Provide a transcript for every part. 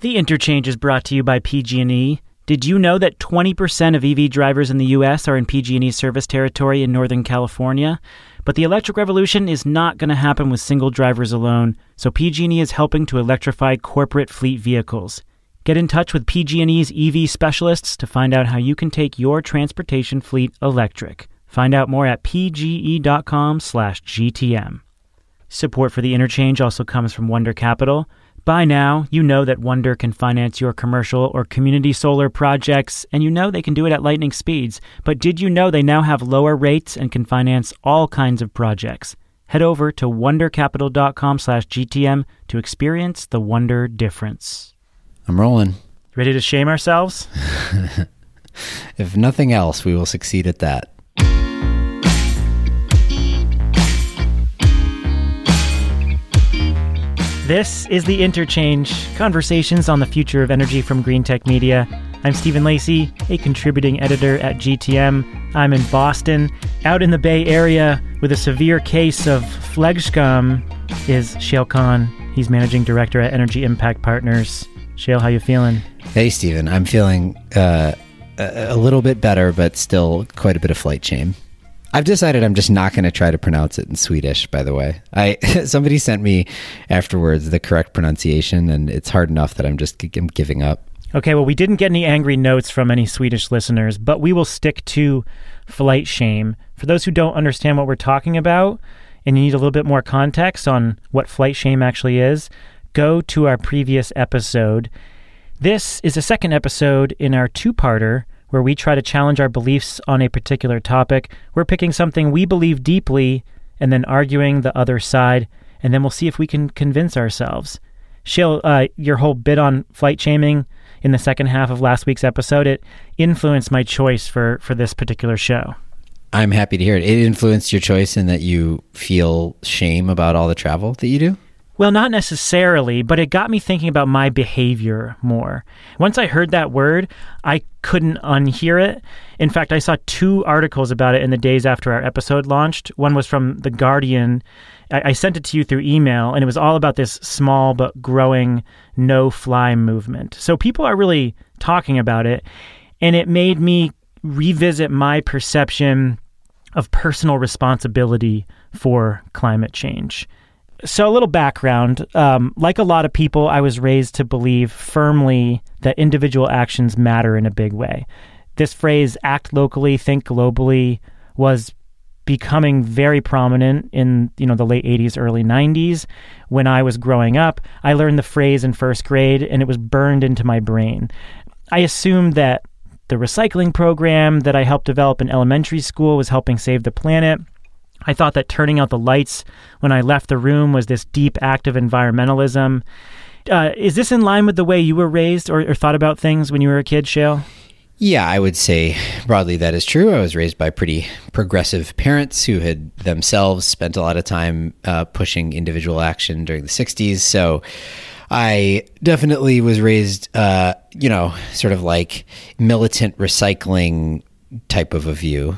The interchange is brought to you by PG&E. Did you know that 20% of EV drivers in the US are in PG&E service territory in Northern California? But the electric revolution is not going to happen with single drivers alone, so PG&E is helping to electrify corporate fleet vehicles. Get in touch with PG&E's EV specialists to find out how you can take your transportation fleet electric. Find out more at pge.com/gtm. Support for the interchange also comes from Wunder Capital. By now, you know that Wunder can finance your commercial or community solar projects, and you know they can do it at lightning speeds. But did you know they now have lower rates and can finance all kinds of projects? Head over to wundercapital.com/gtm to experience the Wunder difference. I'm rolling. Ready to shame ourselves? If nothing else, we will succeed at that. This is the Interchange Conversations on the Future of Energy from Greentech Media. I'm Stephen Lacey, a contributing editor at GTM. I'm in Boston. Out in the Bay Area with a severe case of flygskam is Shayle Kann. He's managing director at Energy Impact Partners. Shayle, how you feeling? Hey, Stephen. I'm feeling uh, a little bit better, but still quite a bit of flight shame. I've decided I'm just not going to try to pronounce it in Swedish. By the way, I somebody sent me afterwards the correct pronunciation, and it's hard enough that I'm just I'm giving up. Okay, well, we didn't get any angry notes from any Swedish listeners, but we will stick to flight shame. For those who don't understand what we're talking about and you need a little bit more context on what flight shame actually is, go to our previous episode. This is a second episode in our two parter where we try to challenge our beliefs on a particular topic. We're picking something we believe deeply and then arguing the other side, and then we'll see if we can convince ourselves. Shayle, uh, your whole bit on flight shaming in the second half of last week's episode, it influenced my choice for, for this particular show. I'm happy to hear it. It influenced your choice in that you feel shame about all the travel that you do? Well, not necessarily, but it got me thinking about my behavior more. Once I heard that word, I couldn't unhear it. In fact, I saw two articles about it in the days after our episode launched. One was from The Guardian. I, I sent it to you through email, and it was all about this small but growing no fly movement. So people are really talking about it, and it made me revisit my perception of personal responsibility for climate change. So, a little background. Um, like a lot of people, I was raised to believe firmly that individual actions matter in a big way. This phrase, act locally, think globally, was becoming very prominent in you know the late 80s early 90s when i was growing up i learned the phrase in first grade and it was burned into my brain i assumed that the recycling program that i helped develop in elementary school was helping save the planet I thought that turning out the lights when I left the room was this deep act of environmentalism. Uh, is this in line with the way you were raised or, or thought about things when you were a kid, Shayle? Yeah, I would say broadly that is true. I was raised by pretty progressive parents who had themselves spent a lot of time uh, pushing individual action during the 60s. So I definitely was raised, uh, you know, sort of like militant recycling type of a view.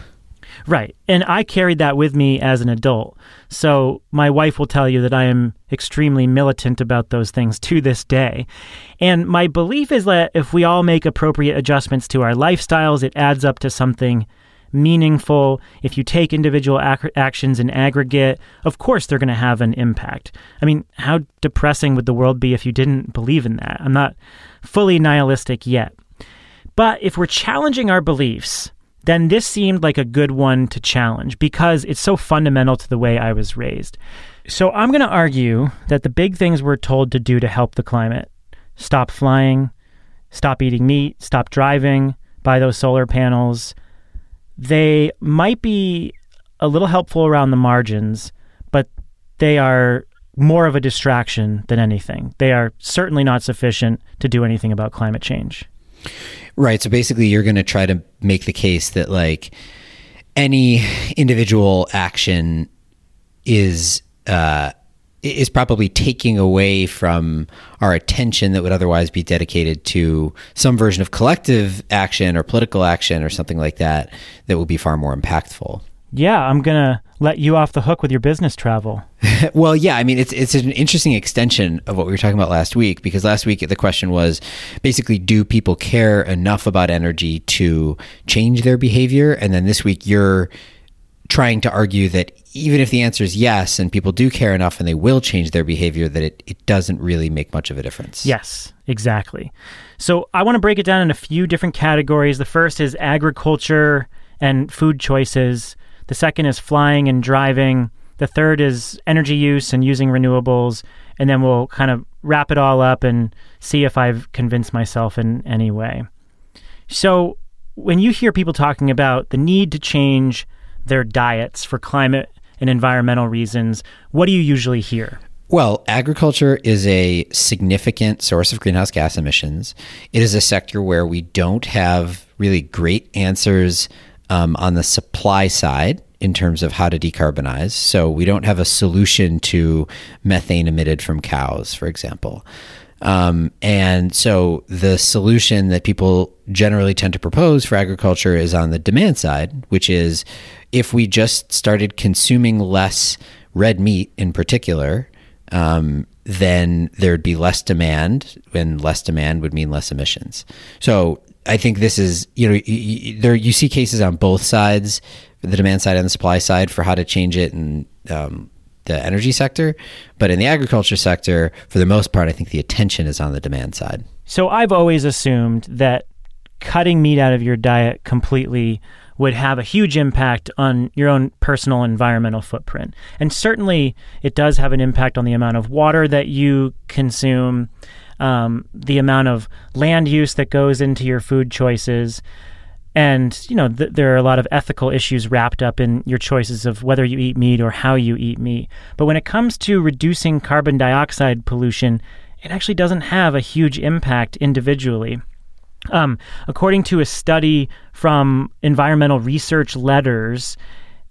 Right. And I carried that with me as an adult. So my wife will tell you that I am extremely militant about those things to this day. And my belief is that if we all make appropriate adjustments to our lifestyles, it adds up to something meaningful. If you take individual ac- actions in aggregate, of course they're going to have an impact. I mean, how depressing would the world be if you didn't believe in that? I'm not fully nihilistic yet. But if we're challenging our beliefs, then this seemed like a good one to challenge because it's so fundamental to the way I was raised. So I'm going to argue that the big things we're told to do to help the climate stop flying, stop eating meat, stop driving, buy those solar panels they might be a little helpful around the margins, but they are more of a distraction than anything. They are certainly not sufficient to do anything about climate change. Right. So basically, you're going to try to make the case that like any individual action is uh, is probably taking away from our attention that would otherwise be dedicated to some version of collective action or political action or something like that that would be far more impactful. Yeah, I'm to let you off the hook with your business travel. well, yeah, I mean, it's it's an interesting extension of what we were talking about last week because last week the question was basically, do people care enough about energy to change their behavior? And then this week you're trying to argue that even if the answer is yes and people do care enough and they will change their behavior, that it, it doesn't really make much of a difference. Yes, exactly. So I want to break it down in a few different categories. The first is agriculture and food choices. The second is flying and driving. The third is energy use and using renewables. And then we'll kind of wrap it all up and see if I've convinced myself in any way. So, when you hear people talking about the need to change their diets for climate and environmental reasons, what do you usually hear? Well, agriculture is a significant source of greenhouse gas emissions. It is a sector where we don't have really great answers um, on the supply side in terms of how to decarbonize. So we don't have a solution to methane emitted from cows, for example. Um, and so the solution that people generally tend to propose for agriculture is on the demand side, which is if we just started consuming less red meat in particular, um, then there'd be less demand, and less demand would mean less emissions. So I think this is you know there you see cases on both sides, the demand side and the supply side, for how to change it and um, the energy sector. But in the agriculture sector, for the most part, I think the attention is on the demand side. So I've always assumed that cutting meat out of your diet completely would have a huge impact on your own personal environmental footprint. And certainly it does have an impact on the amount of water that you consume um, the amount of land use that goes into your food choices. And, you know, th- there are a lot of ethical issues wrapped up in your choices of whether you eat meat or how you eat meat. But when it comes to reducing carbon dioxide pollution, it actually doesn't have a huge impact individually. Um, according to a study from Environmental Research Letters,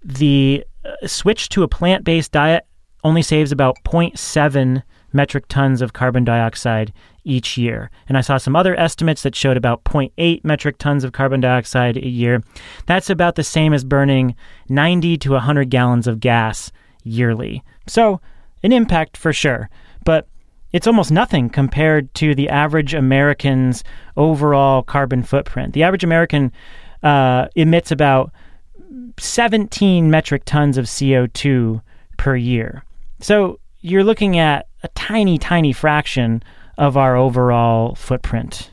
the uh, switch to a plant based diet only saves about 0.7 metric tons of carbon dioxide each year. And I saw some other estimates that showed about 0.8 metric tons of carbon dioxide a year. That's about the same as burning 90 to 100 gallons of gas yearly. So, an impact for sure. But it's almost nothing compared to the average American's overall carbon footprint. The average American uh, emits about 17 metric tons of CO2 per year. So you're looking at a tiny, tiny fraction of our overall footprint.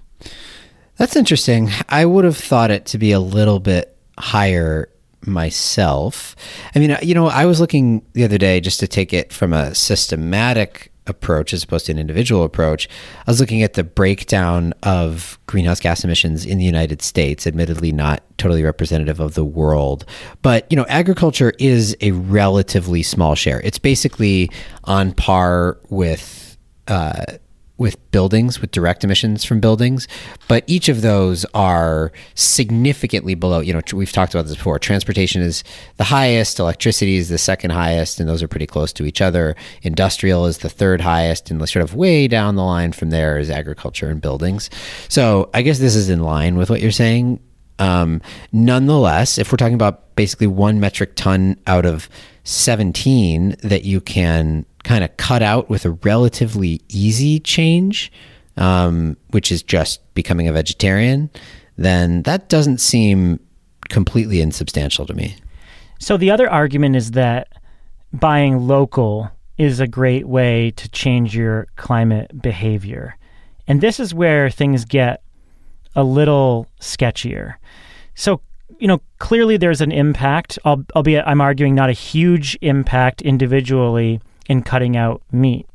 That's interesting. I would have thought it to be a little bit higher myself. I mean, you know, I was looking the other day just to take it from a systematic approach as opposed to an individual approach. I was looking at the breakdown of greenhouse gas emissions in the United States, admittedly not totally representative of the world. But, you know, agriculture is a relatively small share. It's basically on par with uh, with buildings, with direct emissions from buildings, but each of those are significantly below. You know, we've talked about this before. Transportation is the highest, electricity is the second highest, and those are pretty close to each other. Industrial is the third highest, and sort of way down the line from there is agriculture and buildings. So I guess this is in line with what you're saying. Um, nonetheless, if we're talking about basically one metric ton out of 17 that you can kind of cut out with a relatively easy change, um, which is just becoming a vegetarian, then that doesn't seem completely insubstantial to me. So the other argument is that buying local is a great way to change your climate behavior. And this is where things get a little sketchier. So, you know, clearly there's an impact, albeit I'm arguing not a huge impact individually in cutting out meat.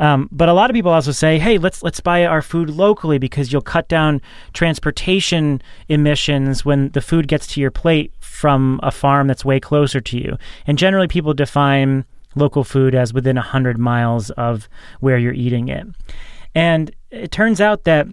Um, but a lot of people also say, "Hey, let's let's buy our food locally because you'll cut down transportation emissions when the food gets to your plate from a farm that's way closer to you." And generally, people define local food as within hundred miles of where you're eating it. And it turns out that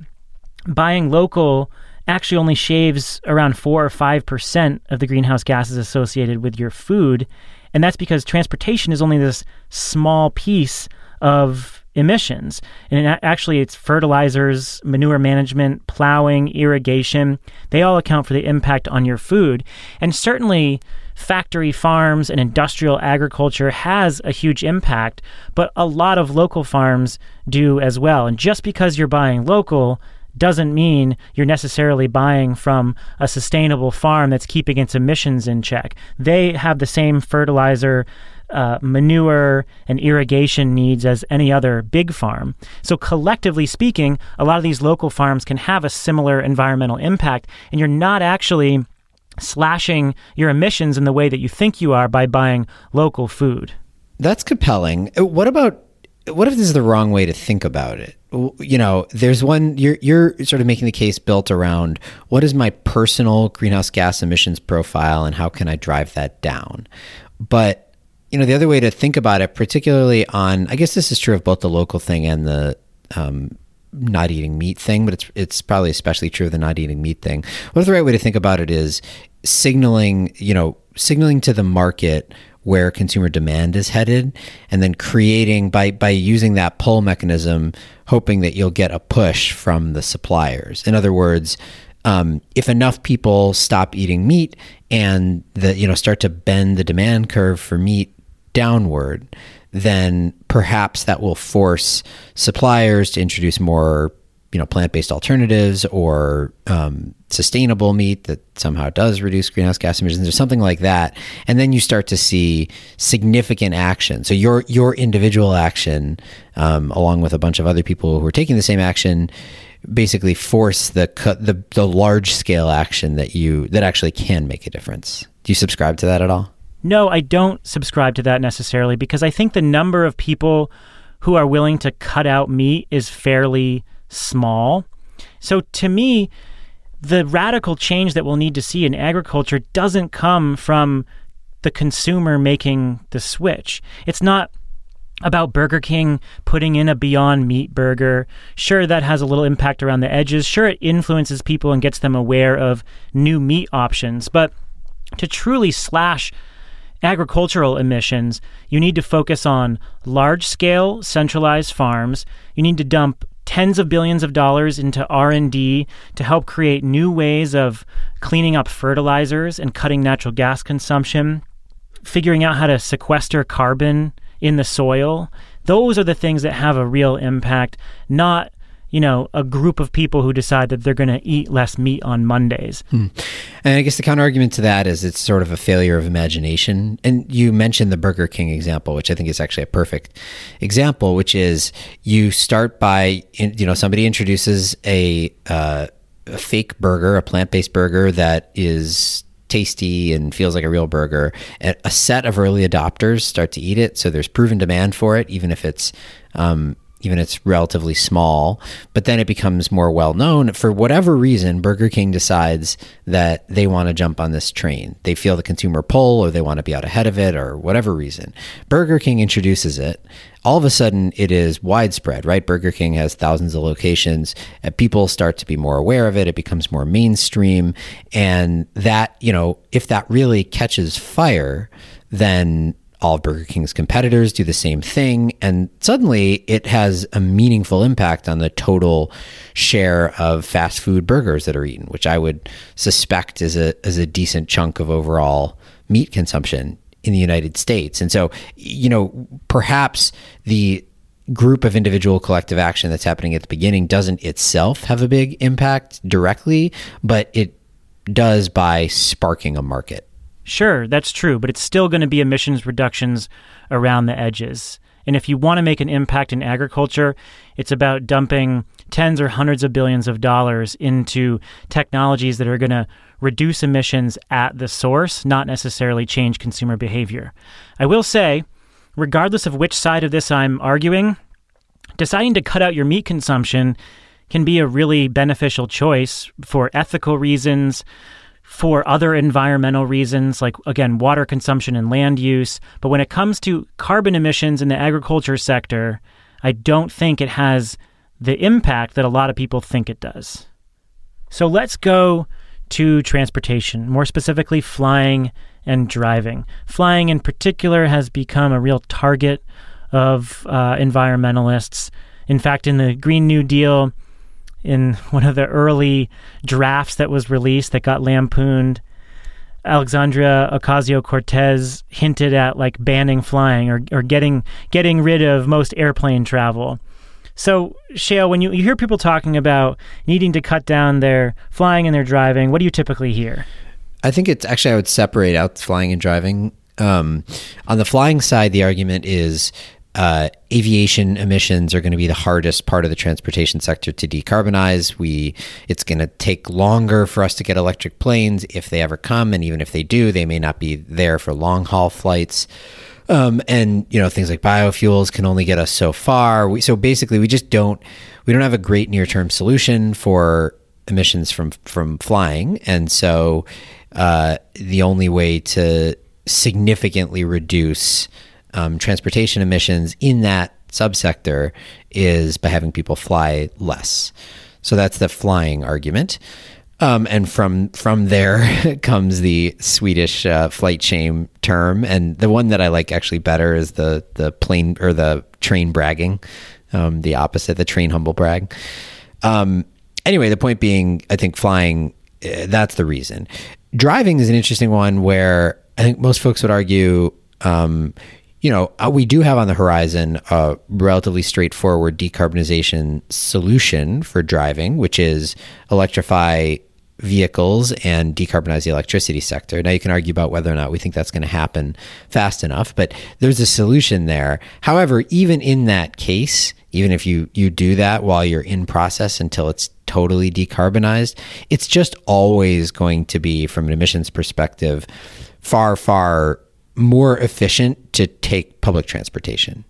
buying local actually only shaves around four or five percent of the greenhouse gases associated with your food and that's because transportation is only this small piece of emissions. And actually, it's fertilizers, manure management, plowing, irrigation. They all account for the impact on your food. And certainly, factory farms and industrial agriculture has a huge impact, but a lot of local farms do as well. And just because you're buying local doesn't mean you're necessarily buying from a sustainable farm that's keeping its emissions in check. They have the same fertilizer, uh, manure, and irrigation needs as any other big farm. So, collectively speaking, a lot of these local farms can have a similar environmental impact, and you're not actually slashing your emissions in the way that you think you are by buying local food. That's compelling. Uh, what about what if this is the wrong way to think about it? You know, there's one you're you're sort of making the case built around what is my personal greenhouse gas emissions profile and how can I drive that down? But you know, the other way to think about it, particularly on, I guess this is true of both the local thing and the um, not eating meat thing, but it's it's probably especially true of the not eating meat thing. What if the right way to think about it is signaling, you know, signaling to the market where consumer demand is headed and then creating by by using that pull mechanism hoping that you'll get a push from the suppliers. In other words um, if enough people stop eating meat and the you know start to bend the demand curve for meat downward then perhaps that will force suppliers to introduce more you know plant-based alternatives or um, sustainable meat that somehow does reduce greenhouse gas emissions or something like that. And then you start to see significant action. So your your individual action um, along with a bunch of other people who are taking the same action basically force the the, the large scale action that you that actually can make a difference. Do you subscribe to that at all? No i don't subscribe to that necessarily because i think the number of people who are willing to cut out meat is fairly small. So to me, the radical change that we'll need to see in agriculture doesn't come from the consumer making the switch. It's not about Burger King putting in a Beyond Meat burger. Sure, that has a little impact around the edges. Sure, it influences people and gets them aware of new meat options. But to truly slash agricultural emissions, you need to focus on large scale centralized farms. You need to dump tens of billions of dollars into R&D to help create new ways of cleaning up fertilizers and cutting natural gas consumption, figuring out how to sequester carbon in the soil. Those are the things that have a real impact, not you know, a group of people who decide that they're going to eat less meat on Mondays. Hmm. And I guess the counter argument to that is it's sort of a failure of imagination. And you mentioned the Burger King example, which I think is actually a perfect example, which is you start by, you know, somebody introduces a, uh, a fake burger, a plant based burger that is tasty and feels like a real burger. A set of early adopters start to eat it, so there's proven demand for it, even if it's um, even it's relatively small, but then it becomes more well known. For whatever reason, Burger King decides that they want to jump on this train. They feel the consumer pull or they want to be out ahead of it or whatever reason. Burger King introduces it. All of a sudden, it is widespread, right? Burger King has thousands of locations. And people start to be more aware of it. It becomes more mainstream. And that, you know, if that really catches fire, then all of Burger King's competitors do the same thing. And suddenly it has a meaningful impact on the total share of fast food burgers that are eaten, which I would suspect is a, is a decent chunk of overall meat consumption in the United States. And so, you know, perhaps the group of individual collective action that's happening at the beginning doesn't itself have a big impact directly, but it does by sparking a market. Sure, that's true, but it's still going to be emissions reductions around the edges. And if you want to make an impact in agriculture, it's about dumping tens or hundreds of billions of dollars into technologies that are going to reduce emissions at the source, not necessarily change consumer behavior. I will say, regardless of which side of this I'm arguing, deciding to cut out your meat consumption can be a really beneficial choice for ethical reasons, for other environmental reasons, like again, water consumption and land use. But when it comes to carbon emissions in the agriculture sector, I don't think it has the impact that a lot of people think it does. So let's go to transportation, more specifically, flying and driving. Flying, in particular, has become a real target of uh, environmentalists. In fact, in the Green New Deal, in one of the early drafts that was released that got lampooned. Alexandria Ocasio Cortez hinted at like banning flying or, or getting getting rid of most airplane travel. So, Shayle, when you, you hear people talking about needing to cut down their flying and their driving, what do you typically hear? I think it's actually, I would separate out flying and driving. Um, on the flying side, the argument is uh, aviation emissions are going to be the hardest part of the transportation sector to decarbonize. We it's going to take longer for us to get electric planes if they ever come, and even if they do, they may not be there for long haul flights. Um, and you know things like biofuels can only get us so far. We, so basically, we just don't we don't have a great near term solution for emissions from from flying, and so uh, the only way to significantly reduce um, transportation emissions in that subsector is by having people fly less. So that's the flying argument. Um, and from from there comes the Swedish uh, flight shame term, and the one that I like actually better is the the plane or the train bragging, um, the opposite, the train humble brag. Um, anyway, the point being, I think flying uh, that's the reason. Driving is an interesting one where I think most folks would argue um, you know, uh, we do have on the horizon a relatively straightforward decarbonization solution for driving, which is electrify vehicles and decarbonize the electricity sector. Now, you can argue about whether or not we think that's going to happen fast enough, but there's a solution there. However, even in that case, even if you, you do that while you're in process until it's totally decarbonized, it's just always going to be, from an emissions perspective, far, far more efficient to take public transportation.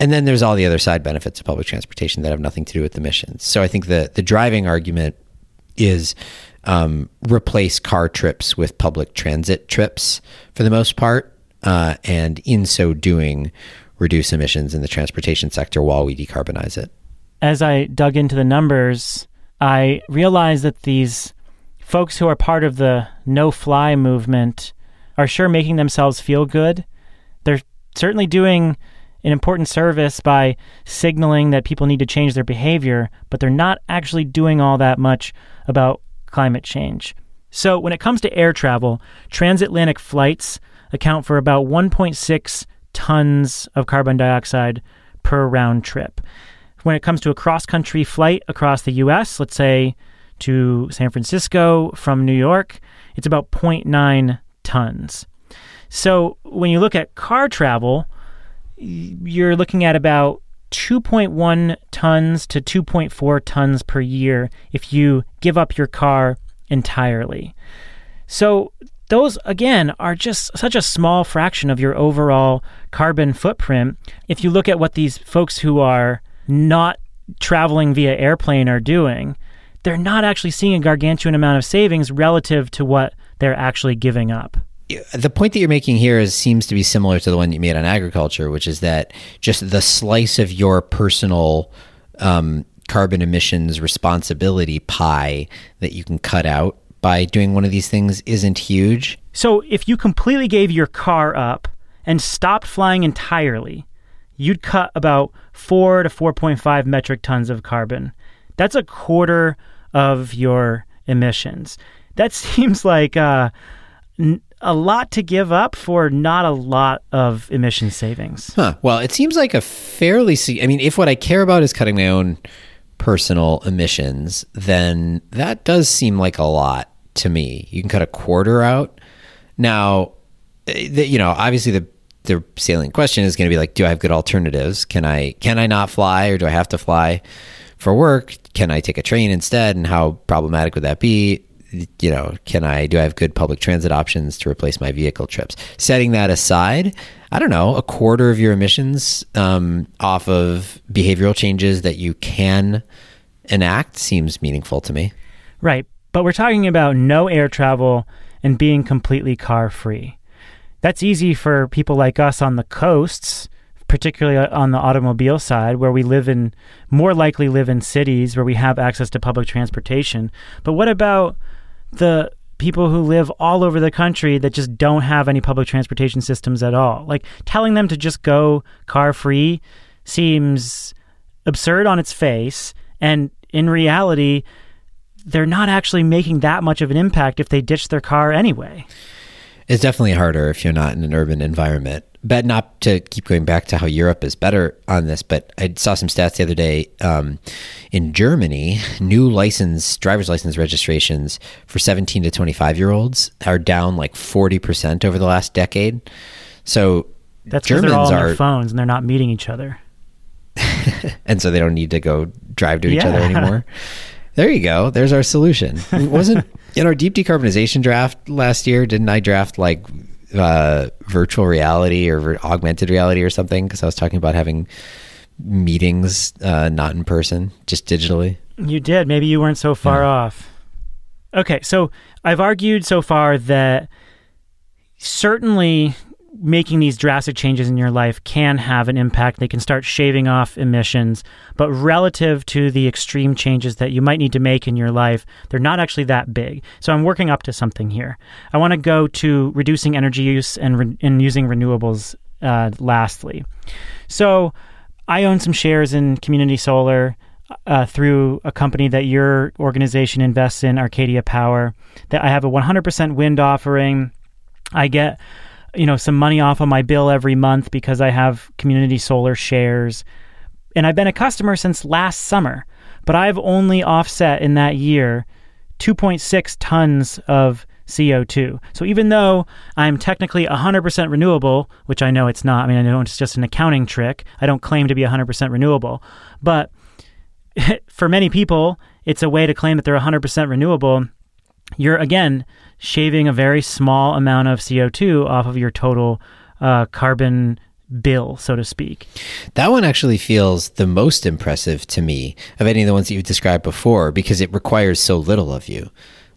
And then there's all the other side benefits of public transportation that have nothing to do with the emissions. So I think the the driving argument is um, replace car trips with public transit trips for the most part, uh, and in so doing, reduce emissions in the transportation sector while we decarbonize it. As I dug into the numbers, I realized that these folks who are part of the no fly movement are sure making themselves feel good. They're certainly doing an important service by signaling that people need to change their behavior, but they're not actually doing all that much about climate change. So, when it comes to air travel, transatlantic flights account for about 1.6 tons of carbon dioxide per round trip. When it comes to a cross country flight across the US, let's say to San Francisco from New York, it's about 0.9 tons. So when you look at car travel, you're looking at about 2.1 tons to 2.4 tons per year if you give up your car entirely. So those again are just such a small fraction of your overall carbon footprint. If you look at what these folks who are not traveling via airplane are doing, they're not actually seeing a gargantuan amount of savings relative to what they're actually giving up. The point that you're making here is seems to be similar to the one you made on agriculture, which is that just the slice of your personal um, carbon emissions responsibility pie that you can cut out by doing one of these things isn't huge. So if you completely gave your car up and stopped flying entirely, you'd cut about 4 to 4.5 metric tons of carbon. That's a quarter of your emissions that seems like uh, lot to give up for not a lot of emission savings. Huh. Well, it seems like a fairly. I mean, if what I care about is cutting my own personal emissions, then that does seem like a lot to me. You can cut a quarter out. Now, eh, you know, obviously the the salient question is going to be like, do I have good alternatives? Can I can I not fly, or do I have to fly for work? Can I take a train instead? And how problematic would that be? You know, can I do I have good public transit options to replace my vehicle trips? Setting that aside, I don't know, a quarter of your emissions um, off of behavioral changes that you can enact seems meaningful to me. Right, but we're talking about no air travel and being completely car free. That's easy for people like us on the coasts particularly on the automobile side, where we live in more likely live in cities where we have access to public transportation. But what about the people who live all over the country that just don't have any public transportation systems at all. Like telling them to just go car free seems absurd on its face. And in reality, they're not actually making that much of an impact if they ditch their car anyway. It's definitely harder if you're not in an urban environment. But not to keep going back to how Europe is better on this, but I saw some stats the other day. Um, in Germany, new license, driver's license registrations for 17 to 25 year olds are down like 40% over the last decade. So That's they're all on their phones and they're not meeting each other. and so they don't need to go drive to each yeah. other anymore. There you go. There's our solution. It wasn't in our deep decarbonization draft last year. Didn't I draft like uh, virtual reality or augmented reality or something? Because I was talking about having meetings uh, not in person, just digitally. You did. Maybe you weren't so far yeah. off. Okay, so I've argued so far that certainly making these drastic changes in your life can have an impact. They can start shaving off emissions, but relative to the extreme changes that you might need to make in your life, they're not actually that big. So I'm working up to something here. I want to go to reducing energy use and, re- and using renewables uh, lastly. So I own some shares in Community Solar. Uh, through a company that your organization invests in, Arcadia Power, that I have a 100% wind offering. I get you know some money off of my bill every month because I have community solar shares. And I've been a customer since last summer, but I've only offset in that year 2.6 tons of CO2. So even though I'm technically 100% renewable, which I know it's not, I mean, I know it's just an accounting trick. I don't claim to be 100% renewable. But for many people, it's a way to claim that they're 100% renewable. You're, again, shaving a very small amount of CO2 off of your total uh, carbon bill, so to speak. That one actually feels the most impressive to me of any of the ones that you've described before because it requires so little of you.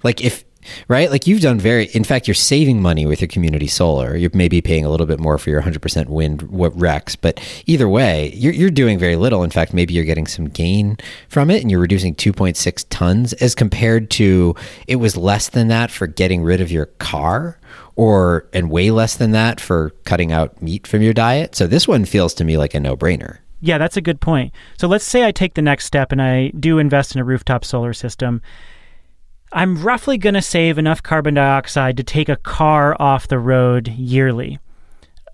Like if right? Like you've done very, in fact, you're saving money with your community solar. You're maybe paying a little bit more for your 100% wind RECs, but either way, you're, you're doing very little. In fact, maybe you're getting some gain from it and you're reducing 2.6 tons as compared to it was less than that for getting rid of your car or, and way less than that for cutting out meat from your diet. So this one feels to me like a no brainer. Yeah, that's a good point. So let's say I take the next step and I do invest in a rooftop solar system I'm roughly going to save enough carbon dioxide to take a car off the road yearly.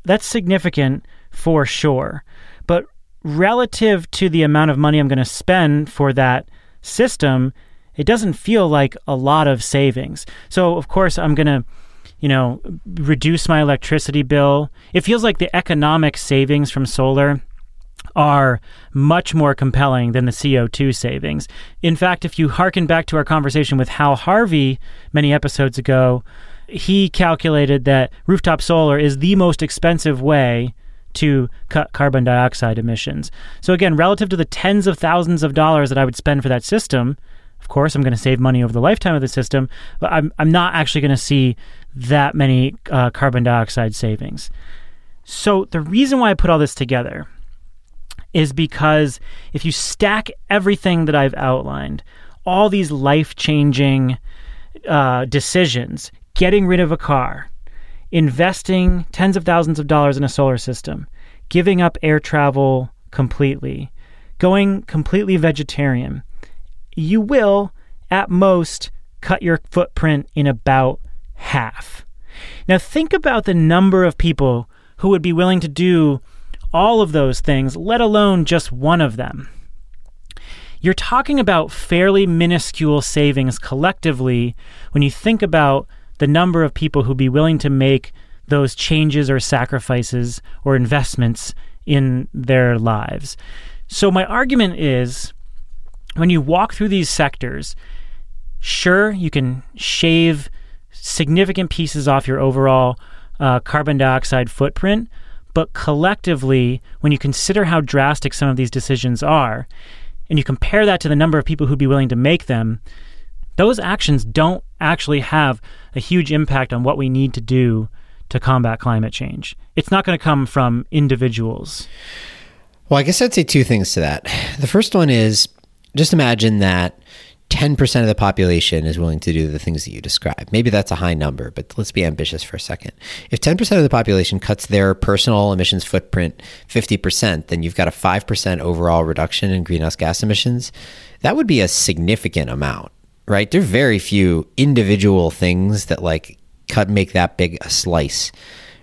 That's significant for sure. But relative to the amount of money I'm going to spend for that system, it doesn't feel like a lot of savings. So, of course, I'm going to you know, reduce my electricity bill. It feels like the economic savings from solar are much more compelling than the CO2 savings. In fact, if you harken back to our conversation with Hal Harvey many episodes ago, he calculated that rooftop solar is the most expensive way to cut carbon dioxide emissions. So, again, relative to the tens of thousands of dollars that I would spend for that system, of course, I'm going to save money over the lifetime of the system, but I'm, I'm not actually going to see that many uh, carbon dioxide savings. So, the reason why I put all this together is because if you stack everything that I've outlined, all these life changing uh, decisions, getting rid of a car, investing tens of thousands of dollars in a solar system, giving up air travel completely, going completely vegetarian, you will, at most, cut your footprint in about half. Now, think about the number of people who would be willing to do all of those things, let alone just one of them. You're talking about fairly minuscule savings collectively when you think about the number of people who'd be willing to make those changes or sacrifices or investments in their lives. So, my argument is when you walk through these sectors, sure, you can shave significant pieces off your overall uh, carbon dioxide footprint, but collectively, when you consider how drastic some of these decisions are, and you compare that to the number of people who'd be willing to make them, those actions don't actually have a huge impact on what we need to do to combat climate change. It's not going to come from individuals. Well, I guess I'd say two things to that. The first one is just imagine that 10% of the population is willing to do the things that you describe. Maybe that's a high number, but let's be ambitious for a second. If 10% of the population cuts their personal emissions footprint 50%, then you've got a 5% overall reduction in greenhouse gas emissions. That would be a significant amount, right? There are very few individual things that like cut make that big a slice,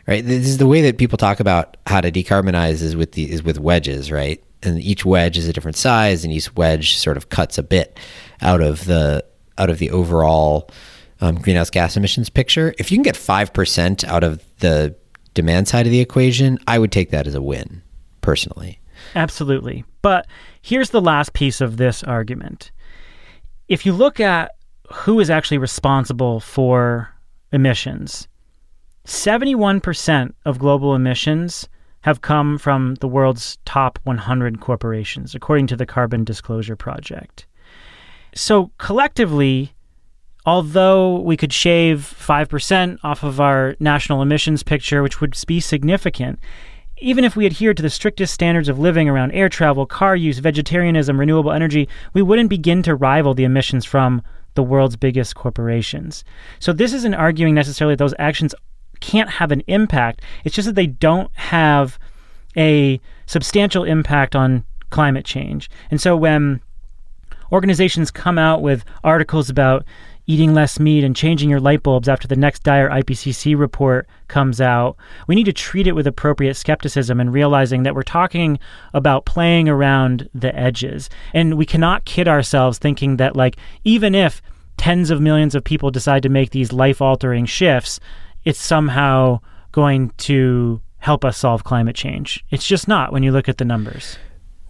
right? This is the way that people talk about how to decarbonize is with the is with wedges, right? And each wedge is a different size, and each wedge sort of cuts a bit out of the out of the overall um, greenhouse gas emissions picture. If you can get five percent out of the demand side of the equation, I would take that as a win, personally. Absolutely. But here's the last piece of this argument. If you look at who is actually responsible for emissions, 71% of global emissions have come from the world's top 100 corporations, according to the Carbon Disclosure Project. So collectively, although we could shave 5% off of our national emissions picture, which would be significant, even if we adhered to the strictest standards of living around air travel, car use, vegetarianism, renewable energy, we wouldn't begin to rival the emissions from the world's biggest corporations. So, this isn't arguing necessarily that those actions can't have an impact. It's just that they don't have a substantial impact on climate change. And so, when organizations come out with articles about eating less meat and changing your light bulbs after the next dire IPCC report comes out. We need to treat it with appropriate skepticism and realizing that we're talking about playing around the edges. And we cannot kid ourselves thinking that, like, even if tens of millions of people decide to make these life altering shifts, it's somehow going to help us solve climate change. It's just not when you look at the numbers.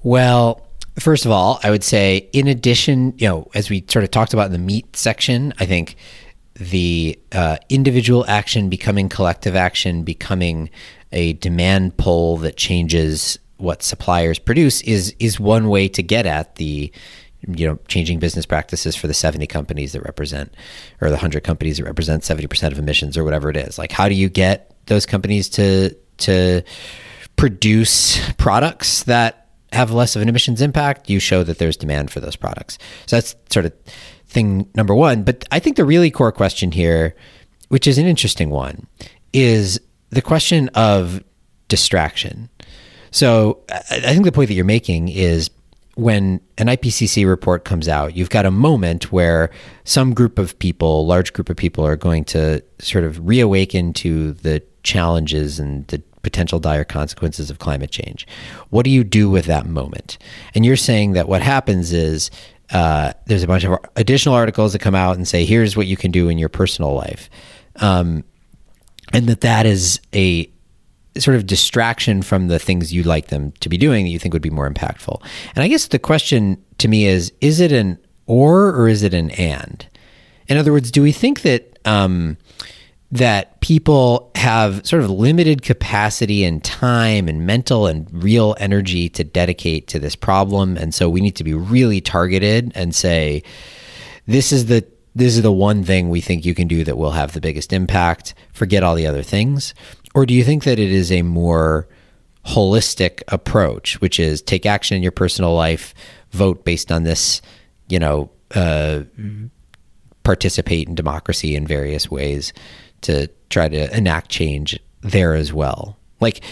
Well, First of all, I would say, in addition, you know, as we sort of talked about in the meat section, I think the uh, individual action becoming collective action, becoming a demand pull that changes what suppliers produce is is one way to get at the you know changing business practices for the 70 companies that represent or the 100 companies that represent 70% of emissions or whatever it is like how do you get those companies to to produce products that have less of an emissions impact, you show that there's demand for those products. So that's sort of thing number one. But I think the really core question here, which is an interesting one, is the question of distraction. So I think the point that you're making is when an IPCC report comes out, you've got a moment where some group of people, large group of people, are going to sort of reawaken to the challenges and the potential dire consequences of climate change. What do you do with that moment? And you're saying that what happens is uh, there's a bunch of additional articles that come out and say, here's what you can do in your personal life. Um, and that that is a sort of distraction from the things you'd like them to be doing that you think would be more impactful. And I guess the question to me is, is it an or or is it an and? In other words, do we think that um, that people have sort of limited capacity and time and mental and real energy to dedicate to this problem and so we need to be really targeted and say this is the this is the one thing we think you can do that will have the biggest impact forget all the other things or do you think that it is a more holistic approach which is take action in your personal life vote based on this you know uh, participate in democracy in various ways to try to enact change there as well? Like,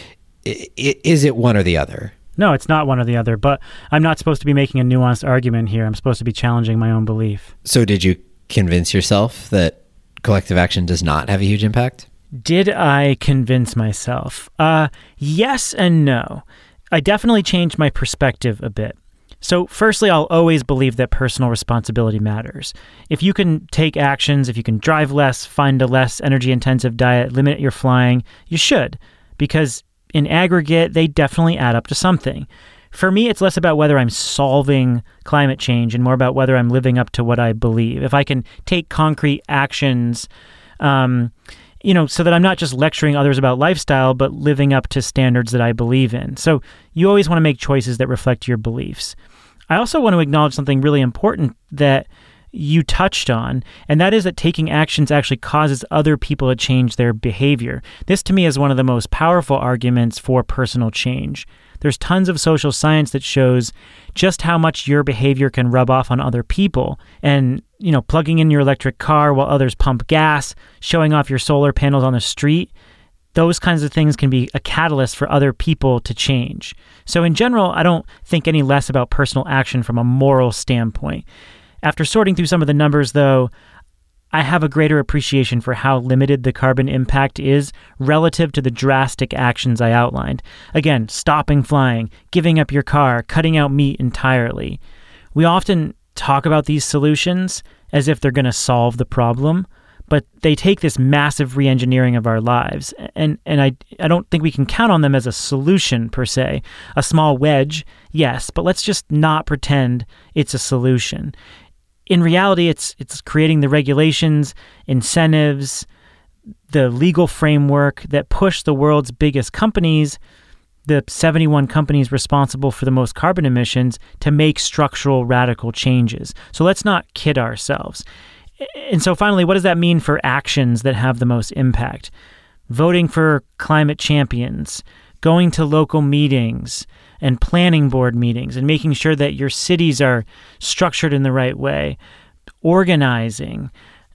is it one or the other? No, it's not one or the other, but I'm not supposed to be making a nuanced argument here. I'm supposed to be challenging my own belief. So, did you convince yourself that collective action does not have a huge impact? Did I convince myself? Uh, yes and no. I definitely changed my perspective a bit. So, firstly, I'll always believe that personal responsibility matters. If you can take actions, if you can drive less, find a less energy intensive diet, limit your flying, you should, because in aggregate, they definitely add up to something. For me, it's less about whether I'm solving climate change and more about whether I'm living up to what I believe. If I can take concrete actions, um, you know, so that I'm not just lecturing others about lifestyle, but living up to standards that I believe in. So you always want to make choices that reflect your beliefs. I also want to acknowledge something really important that you touched on, and that is that taking actions actually causes other people to change their behavior. This to me is one of the most powerful arguments for personal change. There's tons of social science that shows just how much your behavior can rub off on other people. And, you know, plugging in your electric car while others pump gas, showing off your solar panels on the street, those kinds of things can be a catalyst for other people to change. So, in general, I don't think any less about personal action from a moral standpoint. After sorting through some of the numbers, though, I have a greater appreciation for how limited the carbon impact is relative to the drastic actions I outlined. Again, stopping flying, giving up your car, cutting out meat entirely. We often talk about these solutions as if they're going to solve the problem, but they take this massive re-engineering of our lives and and I I don't think we can count on them as a solution per se. A small wedge, yes, but let's just not pretend it's a solution. In reality, it's it's creating the regulations, incentives, the legal framework that push the world's biggest companies the 71 companies responsible for the most carbon emissions to make structural radical changes. So let's not kid ourselves. And so, finally, what does that mean for actions that have the most impact? Voting for climate champions, going to local meetings and planning board meetings, and making sure that your cities are structured in the right way, organizing.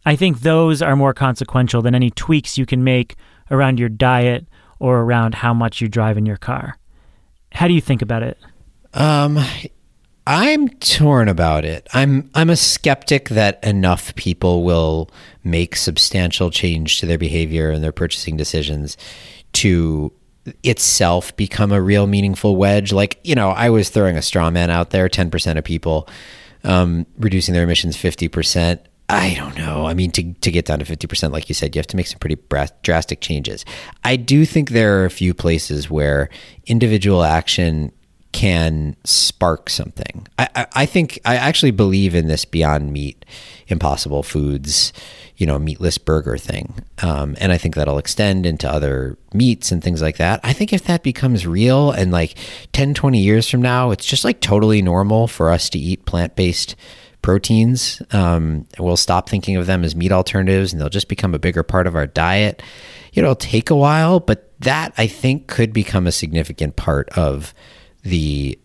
I think those are more consequential than any tweaks you can make around your diet or around how much you drive in your car. How do you think about it? Um, I'm torn about it. I'm I'm a skeptic that enough people will make substantial change to their behavior and their purchasing decisions to itself become a real meaningful wedge. Like, you know, I was throwing a straw man out there, 10% of people um, reducing their emissions 50%. I don't know. I mean, to, to get down to 50%, like you said, you have to make some pretty drastic changes. I do think there are a few places where individual action can spark something. I, I, I, think I actually believe in this Beyond Meat, Impossible Foods, you know, meatless burger thing, um, and I think that'll extend into other meats and things like that. I think if that becomes real and like 10, 20 years from now, it's just like totally normal for us to eat plant based proteins. Um, we'll stop thinking of them as meat alternatives, and they'll just become a bigger part of our diet. You know, it'll take a while, but that I think could become a significant part of the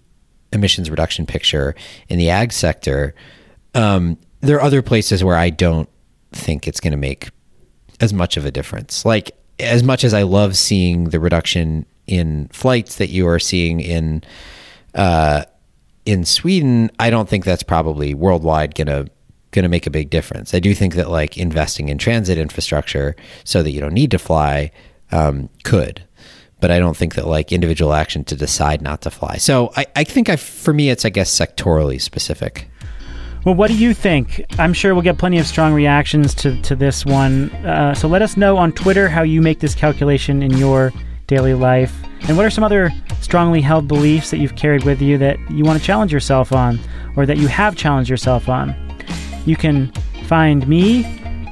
emissions reduction picture in the ag sector, um, there are other places where I don't think it's going to make as much of a difference. Like as much as I love seeing the reduction in flights that you are seeing in uh, in Sweden, I don't think that's probably worldwide going to going to make a big difference. I do think that like investing in transit infrastructure so that you don't need to fly um, could but I don't think that like individual action to decide not to fly. So I, I think I, for me, it's I guess sectorally specific. Well, what do you think? I'm sure we'll get plenty of strong reactions to, to this one. Uh, so let us know on Twitter how you make this calculation in your daily life. And what are some other strongly held beliefs that you've carried with you that you want to challenge yourself on or that you have challenged yourself on? You can find me,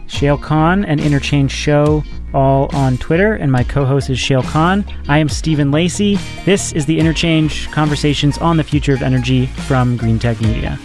Shayle Kann, and Interchange Show all on Twitter, and my co host is Shayle Kann. I am Stephen Lacey. This is the Interchange Conversations on the Future of Energy from Greentech Media.